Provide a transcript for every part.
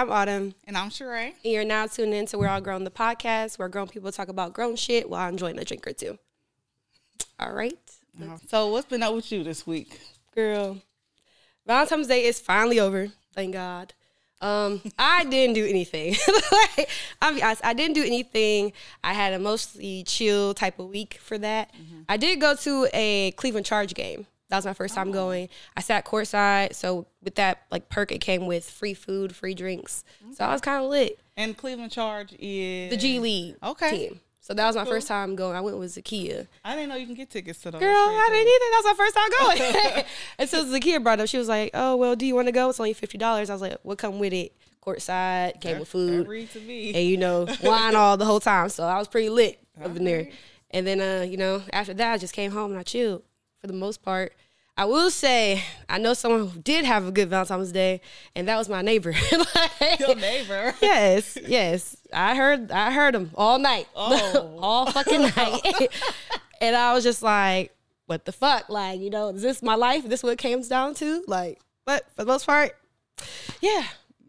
I'm Autumn. And I'm Sheree. And you're now tuning in to We're All Grown, the podcast where grown people talk about grown shit while enjoying a drink or two. All right. Uh, so, what's been up with you this week? Girl, Valentine's Day is finally over. Thank God. Um, I didn't do anything. like, I'll be honest, I didn't do anything. I had a mostly chill type of week for that. I did go to a Cleveland Charge game. That was my first time going. I sat courtside, so with that like perk, it came with free food, free drinks. So I was kind of lit. And Cleveland Charge is The G League Okay. team. So that was my Cool. first time going. I went with Zakia. I didn't know you can get tickets to those. Girl, I didn't either. That was my first time going. and so Zakia brought up. She was like, "Oh well, do you want to go? It's only fifty dollars." I was like, "What come with it? Courtside, came cool. with food, read to me. and you know, wine all the whole time." So I was pretty lit up in there. And then, uh, you know, after that, I just came home and I chilled for the most part. I will say, I know someone who did have a good Valentine's Day, and that was my neighbor. Like- Your neighbor. yes, yes. I heard I heard him all night. Oh. all fucking night. and I was just like, what the fuck? Like, you know, is this my life? Is this what it comes down to? Like, but for the most part, yeah,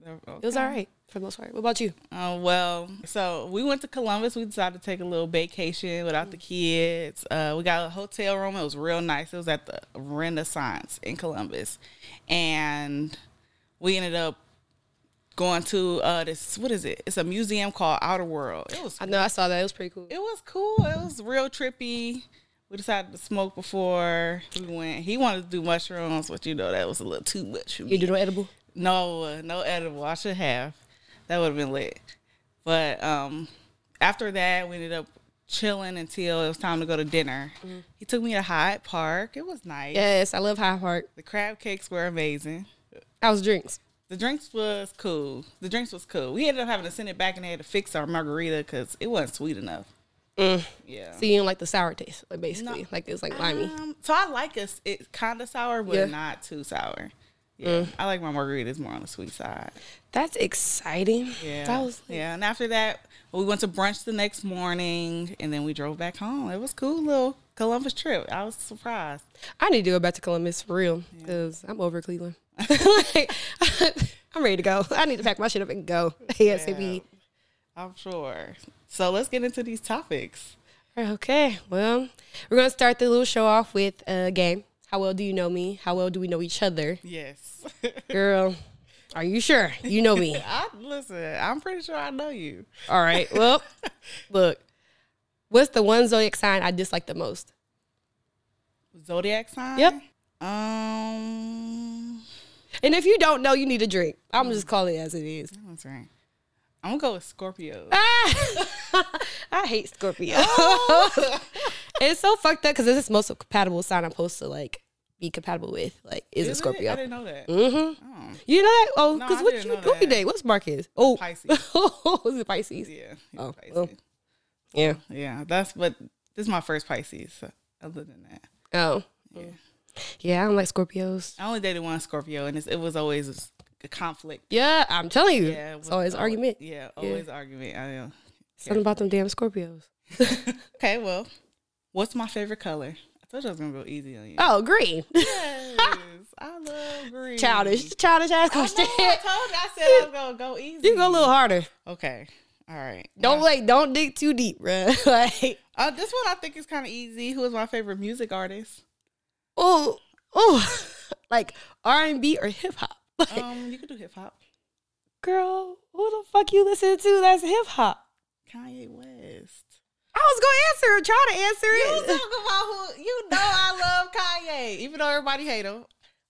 it was all right for the most part. What about you? Uh, well, so we went to Columbus. We decided to take a little vacation without the kids. Uh, we got a hotel room. It was real nice. It was at the Renaissance in Columbus, and we ended up going to uh, this. What is it? It's a museum called Otherworld. It was I know I saw that. It was pretty cool. it was cool. It was real trippy. We decided to smoke before we went. He wanted to do mushrooms, but you know that was a little too much for me. You did no edible? No, uh, no edible. I should have. That would have been lit. But um, after that, we ended up chilling until it was time to go to dinner. He took me to Hyde Park. It was nice. Yes, I love Hyde Park. The crab cakes were amazing. Was drinks. The drinks was cool. The drinks was cool. We ended up having to send it back and they had to fix our margarita because it wasn't sweet enough. Mm. Yeah. So you didn't like the sour taste, like basically, No. like it was like limey. Um, so I like it. It's kind of sour, but Yeah. not too sour. Yeah, mm. I like my margaritas more on the sweet side. That's exciting. Yeah. that was yeah. And after that, we went to brunch the next morning and then we drove back home. It was cool little Columbus trip. I was surprised. I need to go back to Columbus for real because I'm over Cleveland. like, I'm ready to go. I need to pack my shit up and go ASAP. I'm sure. So let's get into these topics. Okay, well, we're gonna start the little show off with a game. How well do you know me? How well do we know each other, Yes. girl? Are you sure you know me? I listen, I'm pretty sure I know you. All right. Well, look, what's the one zodiac sign I dislike the most? Zodiac sign? Yep. Um And if you don't know, you need a drink. I'm just calling it as it is. that's right. I'm gonna go with Scorpio. Ah! I hate Scorpio. it's so fucked up because this is the most compatible sign I'm supposed to like be compatible with. Like, is, a Is it? Scorpio? I didn't know that. Mm-hmm. Oh, You know that? Oh, because I what you who date? What's Marcus? Oh, Pisces. oh, is it Pisces? Yeah. Oh, Pisces. well. Yeah. Yeah, that's but this is my first Pisces. So other than that, Oh, yeah. yeah. I don't like Scorpios. I only dated one Scorpio, and it's, it was always a conflict. Yeah, I'm telling you. Yeah, it it's was always argument. Yeah, always argument. I know. Something about them damn Scorpios. Okay, well, what's my favorite color? Told you I was gonna go easy on you. Oh, green. yes, I love green. childish, childish ass I, know, question. I told you. I said I was gonna go easy. you go a little harder. Okay. All right. Don't My- like, don't dig too deep, bruh. like, Uh, this one I think is kind of easy. Who is my favorite music artist? oh, oh, like R and B or hip hop. Like, Um, you could do hip hop. girl, who the fuck you listen to? That's hip hop. Kanye West. I was gonna answer, try to answer it. You it. talk about who you know. I love Kanye, even though everybody hate him.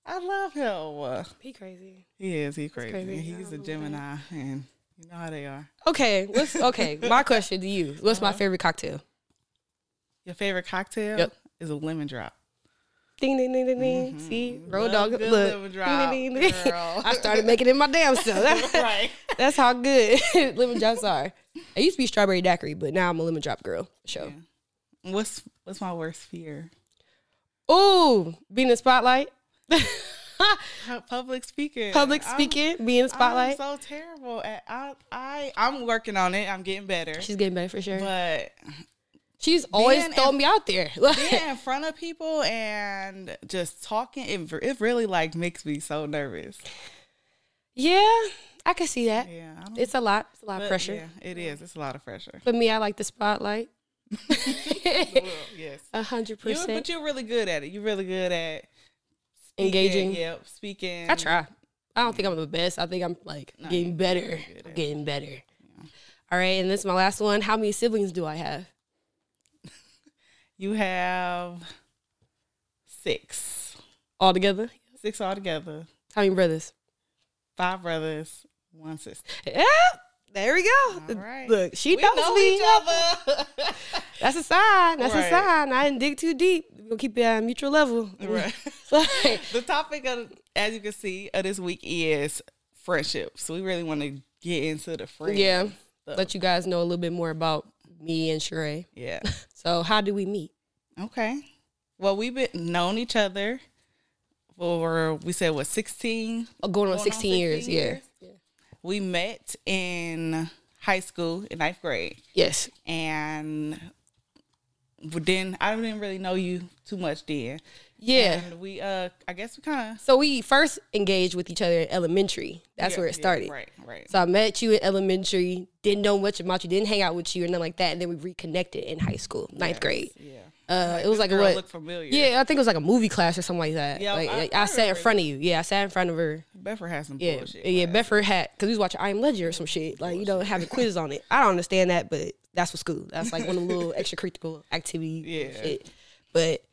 I love him. Be crazy. He is. He's crazy. crazy. He's a don't Gemini, and you know how they are. Okay, what's okay? My question to you: What's my Uh-huh. favorite cocktail? Your favorite cocktail Yep. is a lemon drop. Ding ding ding ding ding. Mm-hmm. See, road dog. good Look, drop, ding, ding, ding. I started making it my damn self. right. That's how good lemon drops are. I used to be strawberry daiquiri, but now I'm a lemon drop girl. for Sure. What's What's my worst fear? Ooh, being in the spotlight. Public speaking. Public I'm- speaking, being in the spotlight. I'm so terrible at. I I I'm working on it. I'm getting better. She's getting better for sure. But She's always being throwing in- me out there. being in front of people and just talking, it, it really like makes me so nervous. yeah, I can see that. Yeah, It's a lot. It's a lot but of pressure. Yeah, it is. It's a lot of pressure. But me, I like the spotlight. yes. A hundred percent. but you're really good at it. You're really good at speaking, Engaging. Yep, speaking. I try. I don't think I'm the best. I think I'm like No, getting better. good at I'm it. getting better. All right, and this is my last one. How many siblings do I have? You have six, All together? six altogether. How many brothers? Five brothers, one sister. Yeah, there we go. All right. Look, she We knows know me. each other. That's a sign. That's a sign. I didn't dig too deep. We're gonna keep it at a mutual level. right. The topic of, as you can see, of this week is friendships. So we really want to get into the friends. yeah. stuff. Let you guys know a little bit more about me and Sheree. Yeah. So, how did we meet? Okay. Well, we've been known each other for we said what sixteen. Oh, going on Going on 16, years. 16 Yeah. years? We met in high school in ninth grade, Yes. and then I didn't really know you too much then. Yeah. And we uh, I guess we kind of So we first engaged with each other in elementary. That's where it started. right, right. So I met you in elementary, didn't know much about you, didn't hang out with you, and then like that, and then we reconnected in high school, ninth grade. Yeah. Uh, it was like Girl what? look familiar. Yeah, I think it was like a movie class or something like that. Yeah, like, I- like, I I, sat in front of you. Yeah, I sat in front of her. Bedford has some Yeah, bullshit. yeah. class. Bedford had because we was watching I Am Legend or some shit. Like you know, having quizzes on it. I don't understand that, but that's what school. That's like one of the little extracurricular activity. Yeah. Shit. But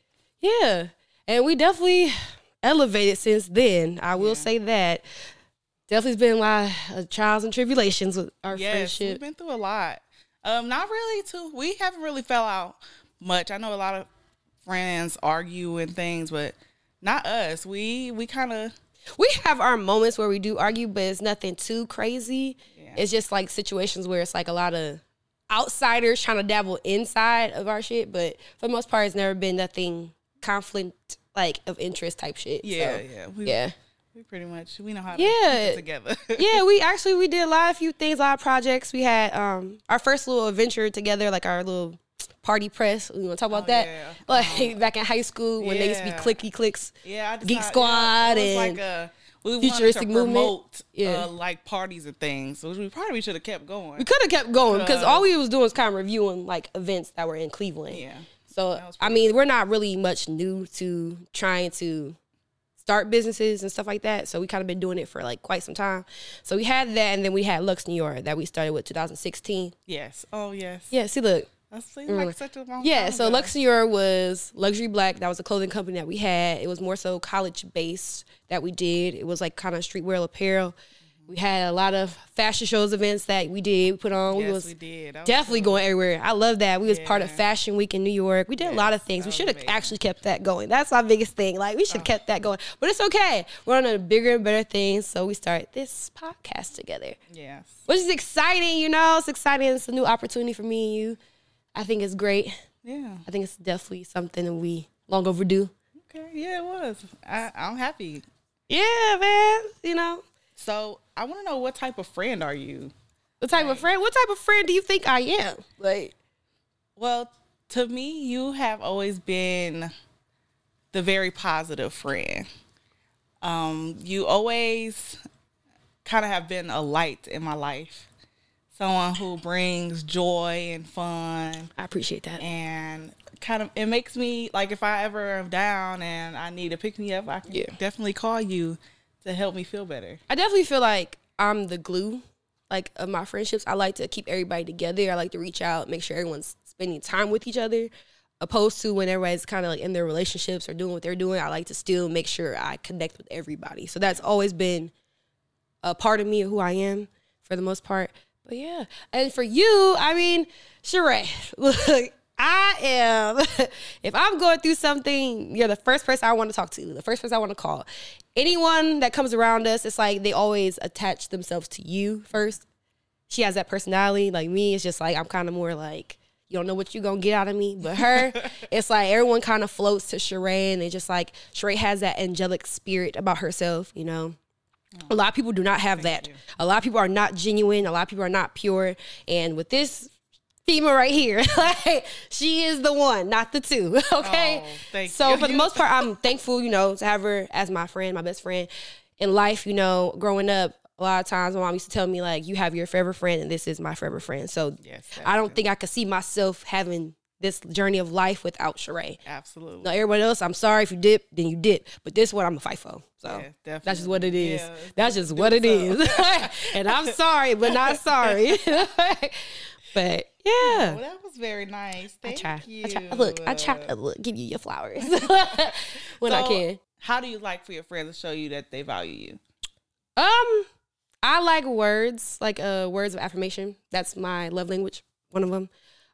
yeah, and we definitely elevated since then. I will say that. Definitely's been a lot of trials and tribulations with our Yes, friendship. we've been through a lot. Um, not really too. We haven't really fell out much. I know a lot of friends argue and things, but not us. We we kind of we have our moments where we do argue, but it's nothing too crazy. Yeah. It's just like situations where it's like a lot of outsiders trying to dabble inside of our shit, but for the most part, it's never been nothing conflict like of interest type shit. yeah So, yeah we, yeah. we pretty much we know how to Yeah. together. yeah, we actually we did a lot of few things, a lot of projects. We had um our first little adventure together, like our little party press. We want to talk about Oh, that, yeah. like back in high school when they used to be clicky clicks. yeah, I Geek Squad yeah, and like a we futuristic wanted to movement. promote Yeah. uh, like parties and things. So we probably should have kept going. We could have kept going because Cause- all we was doing was kind of reviewing like events that were in Cleveland. Yeah. So I mean, we're not really much new to trying to start businesses and stuff like that. So we kind of been doing it for like quite some time. So we had that, and then we had Lux New York that we started with 2016. Yes. Oh yes. Yeah, see, look, That seems like mm. such a long yeah. So ago. Lux New York was luxury black. That was a clothing company that we had. It was more so college based that we did. It was like kind of streetwear apparel. We had a lot of fashion shows events that we did. We put on. Yes, we was we did. Was definitely going everywhere. I love that. We was part of Fashion Week in New York. We did a lot of things. We should have actually kept that going. That's my biggest thing. Like we should have oh. kept that going. But it's okay. We're on a bigger and better thing. So we start this podcast together, Yes. which is exciting. You know, it's exciting. It's a new opportunity for me and you. I think it's great. Yeah. I think it's definitely something that we long overdue. Okay. Yeah, it was. I, I'm happy. Yeah, man. You know, So I want to know what type of friend are you? what type of friend? What type of friend do you think I am? Like, Well, to me, you have always been the very positive friend. Um, you always kind of have been a light in my life. Someone who brings joy and fun I appreciate that. and kind of it makes me like if I ever am down and I need to pick me up, I can Yeah. definitely call you to help me feel better. I definitely feel like I'm the glue, like of my friendships. I like to keep everybody together. I like to reach out, make sure everyone's spending time with each other, opposed to when everybody's kind of like in their relationships or doing what they're doing. I like to still make sure I connect with everybody. So that's always been a part of me who I am for the most part. But yeah, and for you, I mean, Sheree, look, I am. if I'm going through something, you're the first person I want to talk to, the first person I want to call. Anyone that comes around us, it's like they always attach themselves to you first. She has that personality. Like me, it's just like I'm kind of more like you don't know what you're gonna get out of me. But her, it's like everyone kind of floats to Sheree, and they just like Sheree has that angelic spirit about herself, you know. A lot of people do not have that. A lot of people are not genuine. A lot of people are not pure. And with this female right here, like she is the one, not the two. Okay. Oh, so you. for the most part, I'm thankful, you know, to have her as my friend, my best friend in life. You know, growing up, a lot of times my mom used to tell me like, you have your forever friend and this is my forever friend. So Yes, I don't think I could see myself having this journey of life without Sheree. absolutely. No, everybody else, I'm sorry if you dip, then you dip. But this one I'm a fight for. So Yeah, that's just what it is. Yeah, that's just what it is. and I'm sorry, but not sorry. But yeah. Well, that was very nice. I Thank try. you. I try. Look, I try to look, give you your flowers when I can. How do you like for your friends to show you that they value you? Um, I like words, like uh, words of affirmation. That's my love language. One of them.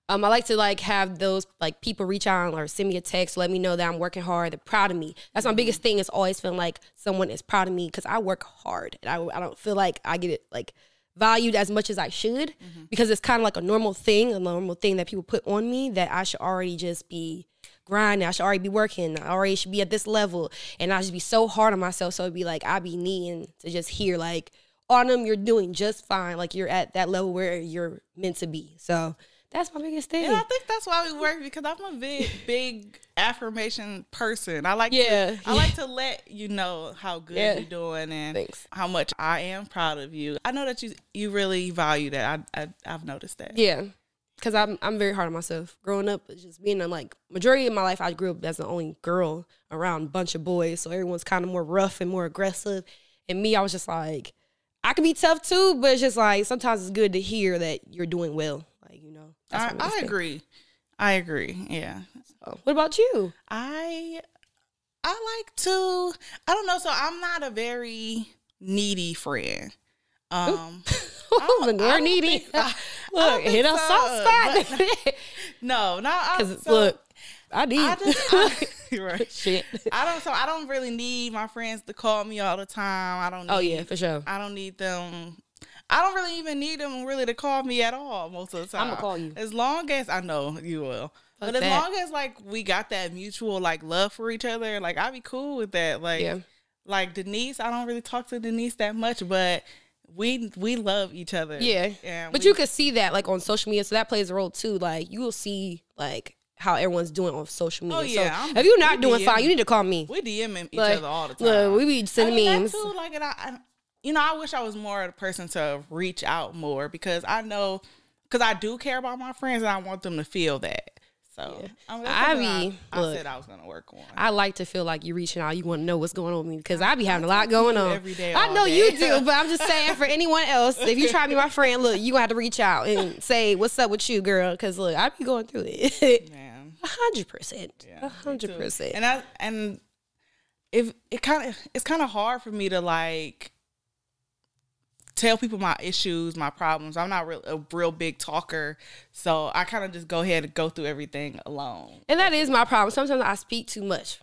Um, I like to like have those like people reach out or send me a text, let me know that I'm working hard, they're proud of me. That's my biggest thing is always feeling like someone is proud of me because I work hard and I, I don't feel like I get it like valued as much as I should mm-hmm. because it's kind of like a normal thing, a normal thing that people put on me that I should already just be grinding. I should already be working. I already should be at this level. And I should be so hard on myself. So it'd be like I'd be needing to just hear like, Autumn, you're doing just fine. Like you're at that level where you're meant to be. So that's my biggest thing. And I think that's why we work because I'm a big, big affirmation person. I like, Yeah. to, I like to let you know how good Yeah. you're doing and Thanks. how much I am proud of you. I know that you you really value that. I, I I've noticed that. Yeah. Cause I'm I'm very hard on myself. Growing up, just being a, like majority of my life, I grew up as the only girl around a bunch of boys, so everyone's kind of more rough and more aggressive. And me, I was just like, I can be tough too, but it's just like sometimes it's good to hear that you're doing well. Like you know, I, I agree. I agree. Yeah. So, what about you? I I like to I don't know, so I'm not a very needy friend. Um Oh, don't- the I don't needy. think- I- look, hit a soft spot. no, no, I- Because so look, I need. I just I, right. shit. I don't so I don't really need my friends to call me all the time. I don't need, Oh yeah, for sure. I don't need them I don't really even need them really to call me at all most of the time. I'ma call you. As long as I know you will. Fuck but as that. long as like we got that mutual like love for each other, like I'd be cool with that. Like Yeah. like Denise, I don't really talk to Denise that much, but we we love each other. Yeah. And But we- you could see that like on social media, so that plays a role too. Like you will see like how everyone's doing on social oh, media. Oh, yeah, So I'm- if you're not doing fine, you need to call me. we DM each Like, other all the time. Look, we be sending I mean, memes. too, like, and I, I, you know, I wish I was more of the person to reach out more because I know, because I do care about my friends and I want them to feel that. So I, mean, I be- I, I look, said I was gonna work on. I like to feel like you reaching out. You want to know what's going on with me because I be having a lot going on. every day, I know day. you do, but I'm just saying for anyone else, if you try to be my friend, look, you gonna have to reach out and say what's up with you, girl. Because look, I be going through it. Man, A hundred percent. yeah, A hundred percent. And I and if it kind of it's kind of hard for me to like tell people my issues, my problems. I'm not real, a real big talker, so I kind of just go ahead and go through everything alone. And that is my problem. Sometimes I speak too much.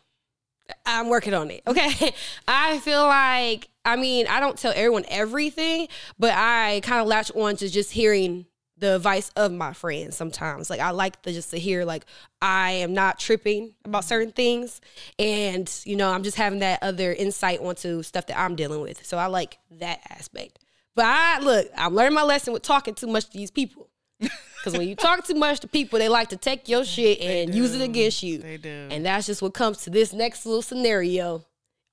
I'm working on it. Okay. I feel like, I mean, I don't tell everyone everything, but I kind of latch on to just hearing the advice of my friends sometimes. Like, I like to just to hear, like, I am not tripping about certain things. And, you know, I'm just having that other insight onto stuff that I'm dealing with. So I like that aspect. But I, look, I learned my lesson with talking too much to these people. Because when you talk too much to people, they like to take your shit and use it against you. They do. And that's just what comes to this next little scenario.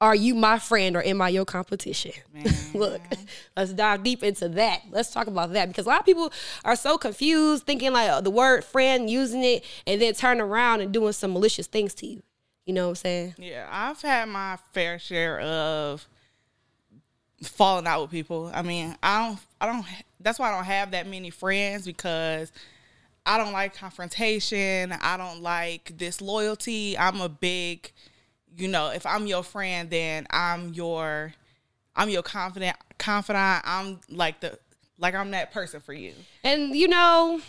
Are you my friend or am I your competition? Look, let's dive deep into that. Let's talk about that because a lot of people are so confused, thinking like uh, the word friend, using it, and then turn around and doing some malicious things to you. You know what I'm saying? Yeah, I've had my fair share of falling out with people. I mean, I don't, I don't. That's why I don't have that many friends because I don't like confrontation. I don't like disloyalty. I'm a big, you know, if I'm your friend, then I'm your, I'm your confident confidant. I'm like the, like I'm that person for you. And you know,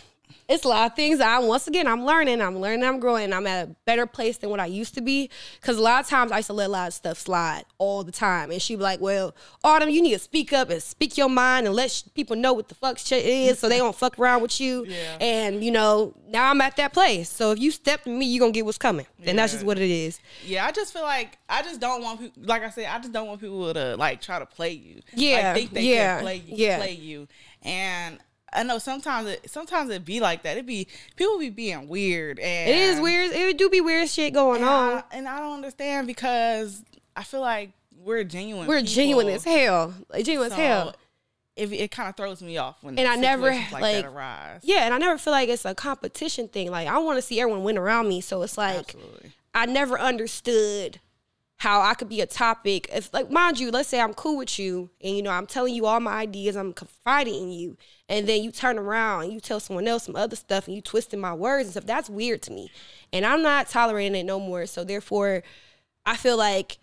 it's a lot of things I once again I'm learning, I'm learning, I'm growing, I'm at a better place than what I used to be. Cause a lot of times I used to let a lot of stuff slide all the time. And she'd be like, Well, Autumn, you need to speak up and speak your mind and let sh- people know what the fuck shit is so they don't fuck around with you. Yeah. And you know, now I'm at that place. So if you step to me, you're gonna get what's coming. And that's just what it is. Yeah, I just feel like I just don't want people. Like I said, I just don't want people to like try to play you. Yeah, like, think they yeah, can play you, yeah. play you. And I know sometimes it sometimes it be like that. It be people be being weird. And It is weird. It do be weird shit going And on. I, and I don't understand because I feel like we're genuine. We're people. genuine as hell. Like genuine as hell. it, it kind of throws me off when And I never, like, like- that arise. Yeah, and I never feel like it's a competition thing. Like I want to see everyone win around me. So it's like Absolutely. I never understood how I could be a topic. If like mind you, let's say I'm cool with you and you know I'm telling you all my ideas, I'm confiding in you, and then you turn around and you tell someone else some other stuff and you twisting my words and stuff. That's weird to me. And I'm not tolerating it no more. So therefore I feel like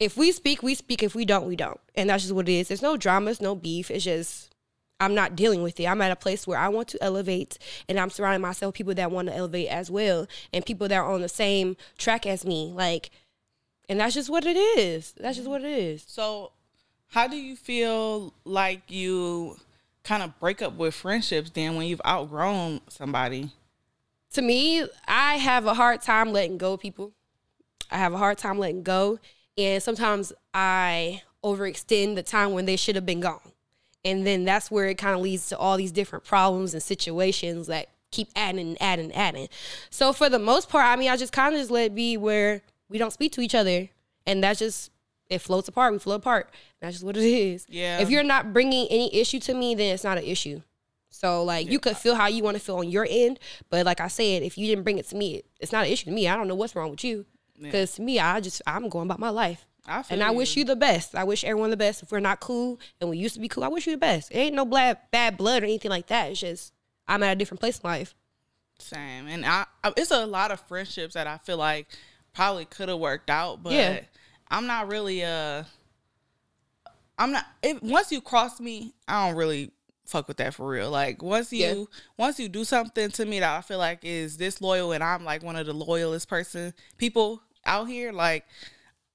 if we speak, we speak. If we don't, we don't. And that's just what it is. There's no dramas, no beef. It's just I'm not dealing with it. I'm at a place where I want to elevate and I'm surrounding myself people that want to elevate as well and people that are on the same track as me. Like and that's just what it is. That's just what it is. So, how do you feel like you kind of break up with friendships then when you've outgrown somebody? To me, I have a hard time letting go of people. I have a hard time letting go. And sometimes I overextend the time when they should have been gone. And then that's where it kind of leads to all these different problems and situations that keep adding and adding and adding. So for the most part, I mean, I just kind of just let it be where we don't speak to each other. And that's just, it floats apart. We float apart. That's just what it is. Yeah. If you're not bringing any issue to me, then it's not an issue. So like you could feel how you want to feel on your end, but like I said, if you didn't bring it to me, it's not an issue to me. I don't know what's wrong with you, because to me, I just I'm going about my life, I feel and I wish you the best. I wish everyone the best. If we're not cool and we used to be cool, I wish you the best. It ain't no bad bad blood or anything like that. It's just I'm at a different place in life. Same, and I, I it's a lot of friendships that I feel like probably could have worked out, but Yeah. I'm not really uh I'm not if once you cross me, I don't really fuck with that for real. Like once you Yeah. once you do something to me that I feel like is disloyal and I'm like one of the loyalist person people out here, like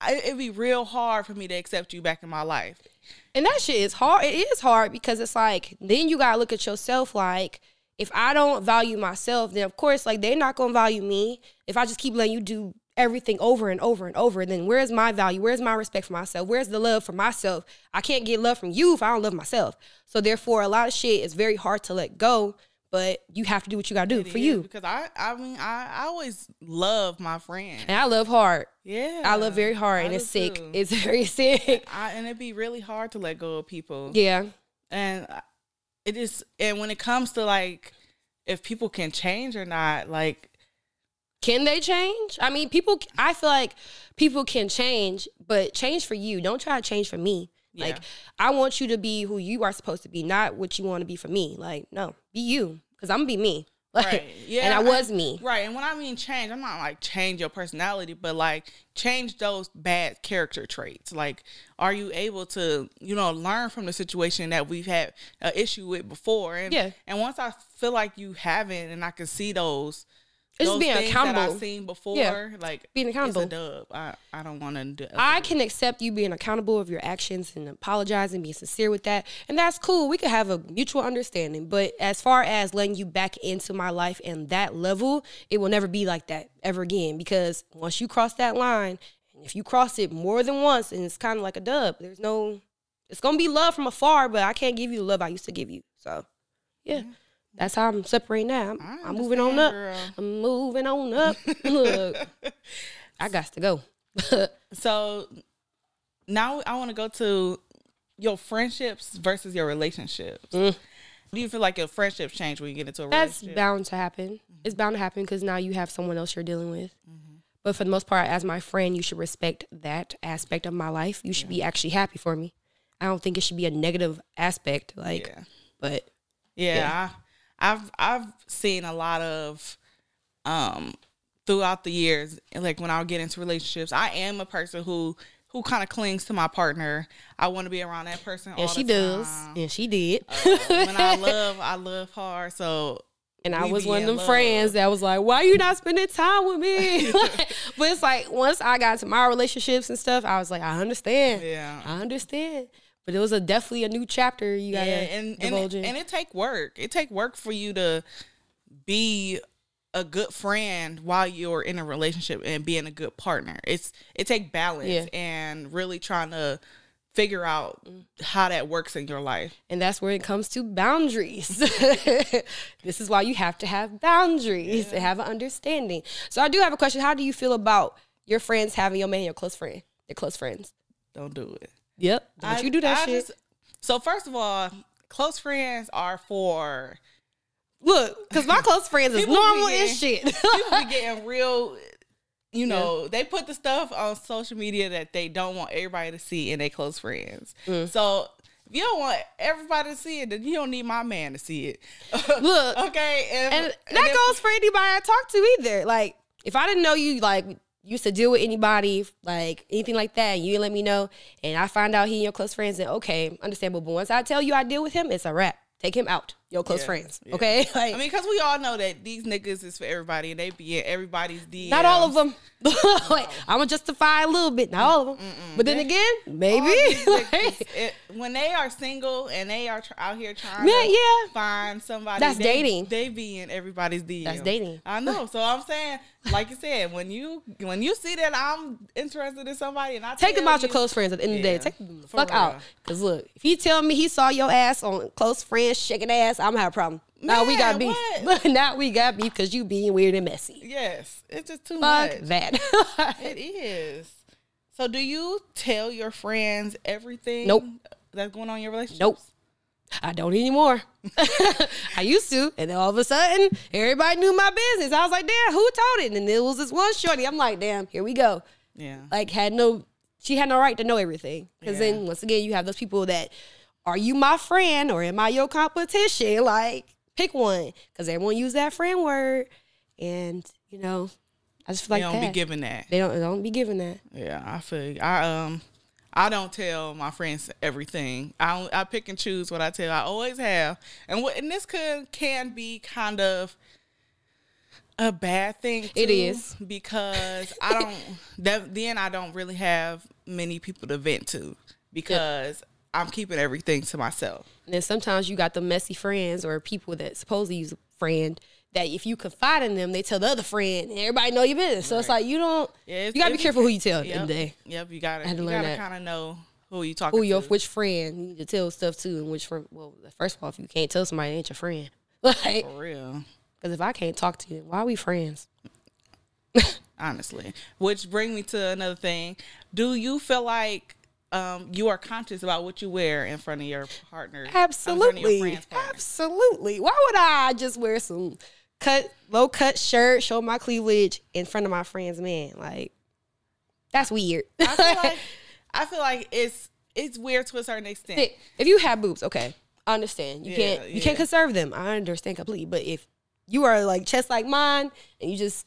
I, it'd be real hard for me to accept you back in my life. And that shit is hard. It is hard because it's like then you gotta look at yourself like if I don't value myself, then of course like they're not gonna value me. If I just keep letting you do everything over and over and over, And then where's my value? Where's my respect for myself? Where's the love for myself? I can't get love from you if I don't love myself. So therefore a lot of shit is very hard to let go, but you have to do what you gotta do It for you. because I I mean I, I always love my friend. And I love hard. Yeah, I love very hard I and it's sick. too. It's very sick. I, and it'd be really hard to let go of people. yeah. And it is, and when it comes to like, if people can change or not, like, Can they change? I mean, people. I feel like people can change, but change for you. Don't try to change for me. Like, I want you to be who you are supposed to be, not what you want to be for me. Like, no, be you, because I'm gonna be me. Like, right? Yeah, and I was me. Right. And when I mean change, I'm not like change your personality, but like change those bad character traits. Like, are you able to, you know, learn from the situation that we've had an issue with before? And, Yeah. And once I feel like you haven't, and I can see those. It's just being things that accountable. I've seen before, Yeah. like Being accountable. It's a dub. I, I don't want to do. I can accept you being accountable of your actions and apologize and being sincere with that. And that's cool. We could have a mutual understanding. But as far as letting you back into my life and that level, it will never be like that ever again. Because once you cross that line, and if you cross it more than once, and it's kind of like a dub, there's no, it's going to be love from afar, but I can't give you the love I used to give you. So, yeah. That's how I'm separating now. I'm, I'm moving on up. girl. I'm moving on up. Look, I got to go. So now I want to go to your friendships versus your relationships. Mm. Do you feel like your friendships change when you get into a That's relationship? That's bound to happen. It's bound to happen because now you have someone else you're dealing with. Mm-hmm. But for the most part, as my friend, you should respect that aspect of my life. You should be actually happy for me. I don't think it should be a negative aspect. Like, yeah. but Yeah, I, I've I've seen a lot of um throughout the years, like when I get into relationships, I am a person who who kind of clings to my partner. I want to be around that person. all and she does, time. and she did. when I love, I love hard. So And I we was one of them love. friends that was like, "Why are you not spending time with me?" but it's like once I got to my relationships and stuff, I was like, "I understand. yeah, I understand." But it was a definitely a new chapter you gotta and and it, in. and it take work. It take work for you to be a good friend while you're in a relationship and being a good partner. It's it take balance Yeah. and really trying to figure out how that works in your life. And that's where it comes to boundaries. this is why you have to have boundaries and have an understanding. So I do have a question. How do you feel about your friends having your man your close friend? Your close friends. Don't do it. Yep. Don't I- you do that I shit. just- so first of all, close friends are for Look, because my close friends is normal getting- as shit. people be getting real. You know, they put the stuff on social media that they don't want everybody to see, and they close friends. Mm. So if you don't want everybody to see it, then you don't need my man to see it. Look, okay, if- and and that if- goes for anybody I talk to either. Like, if I didn't know you, like, used to deal with anybody, like anything like that, and you didn't let me know, and I find out he and your close friends, and okay, understandable. But once I tell you I deal with him, it's a wrap. Take him out, your close Yeah, friends. yeah. Okay, like I mean, because we all know that these niggas is for everybody, and they be in everybody's DMs. not all of them. like, I'm gonna justify a little bit, not all of them. But then again, maybe. Like, niggas, it- when they are single and they are tr- out here trying Yeah, to yeah. find somebody, That's they, dating. They be in everybody's DM. That's dating. I know. So I'm saying, like you said, when you when you see that I'm interested in somebody, and I Take them out your close friends at the end of the day. Take them the fuck out. Cause look, if he tell me he saw your ass on close friends shaking ass, I'm gonna have a problem. now we got Man, beef. what? now we got beef because you being weird and messy. Yes, it's just too Fuck much. that. It is. So, do you tell your friends everything? Nope. That's going on in your relationship. nope. I don't anymore. I used to, and then all of a sudden, everybody knew my business. I was like, damn, who told it? And it was this one shorty. I'm like, damn, here we go. Yeah. like had no she had no right to know everything because Yeah. then once again you have those people that are you my friend or am i your competition like pick one because everyone use that friend word and you know i just feel like they don't that. be giving that. they don't they don't be giving that Yeah, I feel. I um, I don't tell my friends everything. I don't, I pick and choose what I tell. I always have, and what and this could can be kind of a bad thing. It is. because I don't. that, then I don't really have many people to vent to because I'm keeping everything to myself. and then sometimes you got the messy friends or people that supposedly use a friend that if you confide in them they tell the other friend and everybody know your business so it's like you don't Yeah, you gotta be careful who you tell Yep, the day yep. You gotta. I had to you learn gotta that. kind of know who you talking who your to. which friend you need to tell stuff to and which friend well first of all if you can't tell somebody ain't your friend like For real. Because if I can't talk to you, why are we friends? honestly. Which bring me to another thing. Do you feel like um, you are conscious about what you wear in front of your partner? in front of your Absolutely. partner? Absolutely. Why would I just wear some cut, low cut shirt, show my cleavage in front of my friend's man? Like, that's weird. I feel like I feel like it's it's weird to a certain extent. if you have boobs, okay, I understand. You Yeah, can't you yeah. can't conserve them. I understand completely. But if you are like chest like mine and you just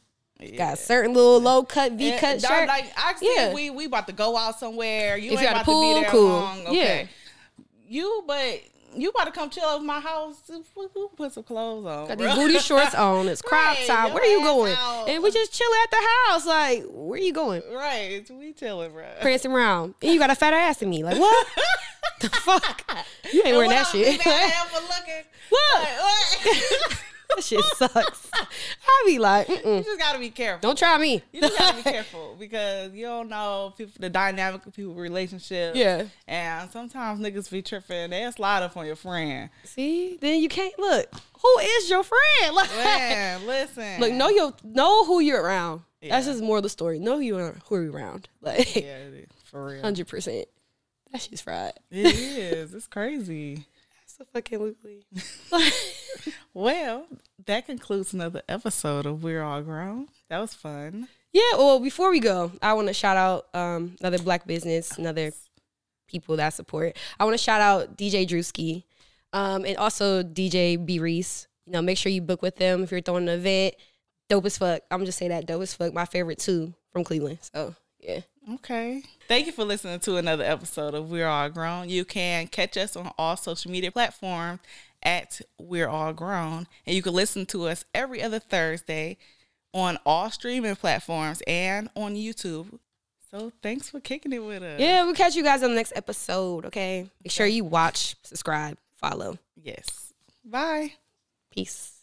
got a certain little low cut V cut shirt, Like I see Yeah. we we about to go out somewhere. You If ain't a about to be there cool. long. Okay. Yeah. You but you about to come chill over my house. We'll Put some clothes on. Got bro. these booty shorts on. It's crop Right, top. Where are you going? out. And we just chill at the house. Like, where are you going? right. We chilling, bro. Prancing around. And you got a fatter ass than me. Like, what? the fuck? You ain't wearing that shit. What? I am for looking. What? What? That shit sucks. I be like, you Mm-mm. just gotta be careful. don't try me. You just gotta be careful because you don't know people, the dynamic of people relationships. Yeah. And sometimes niggas be tripping. They slide up on your friend. See, then you can't look. Who is your friend? Like, Man, listen. look, know your know who you're around. That's just more of the story. Know who you are, who you're around. Like, Yeah, for real. hundred percent. That shit's fried. It is. It's crazy. So fucking looply. Well, that concludes another episode of We're All Grown. That was fun. Yeah, well, before we go, I want to shout out um, another black business, another people that support. I want to shout out DJ Drewski um, and also DJ B Reese. You know, make sure you book with them if you're throwing an event. Dope as fuck. I'm just saying that dope as fuck. My favorite too from Cleveland. So yeah, Okay. Thank you for listening to another episode of We're All Grown. You can catch us on all social media platforms at We're All Grown. And you can listen to us every other Thursday on all streaming platforms and on YouTube. So thanks for kicking it with us. yeah. We'll catch you guys on the next episode. Okay, make sure you watch, subscribe, follow. Yes. Bye. Peace.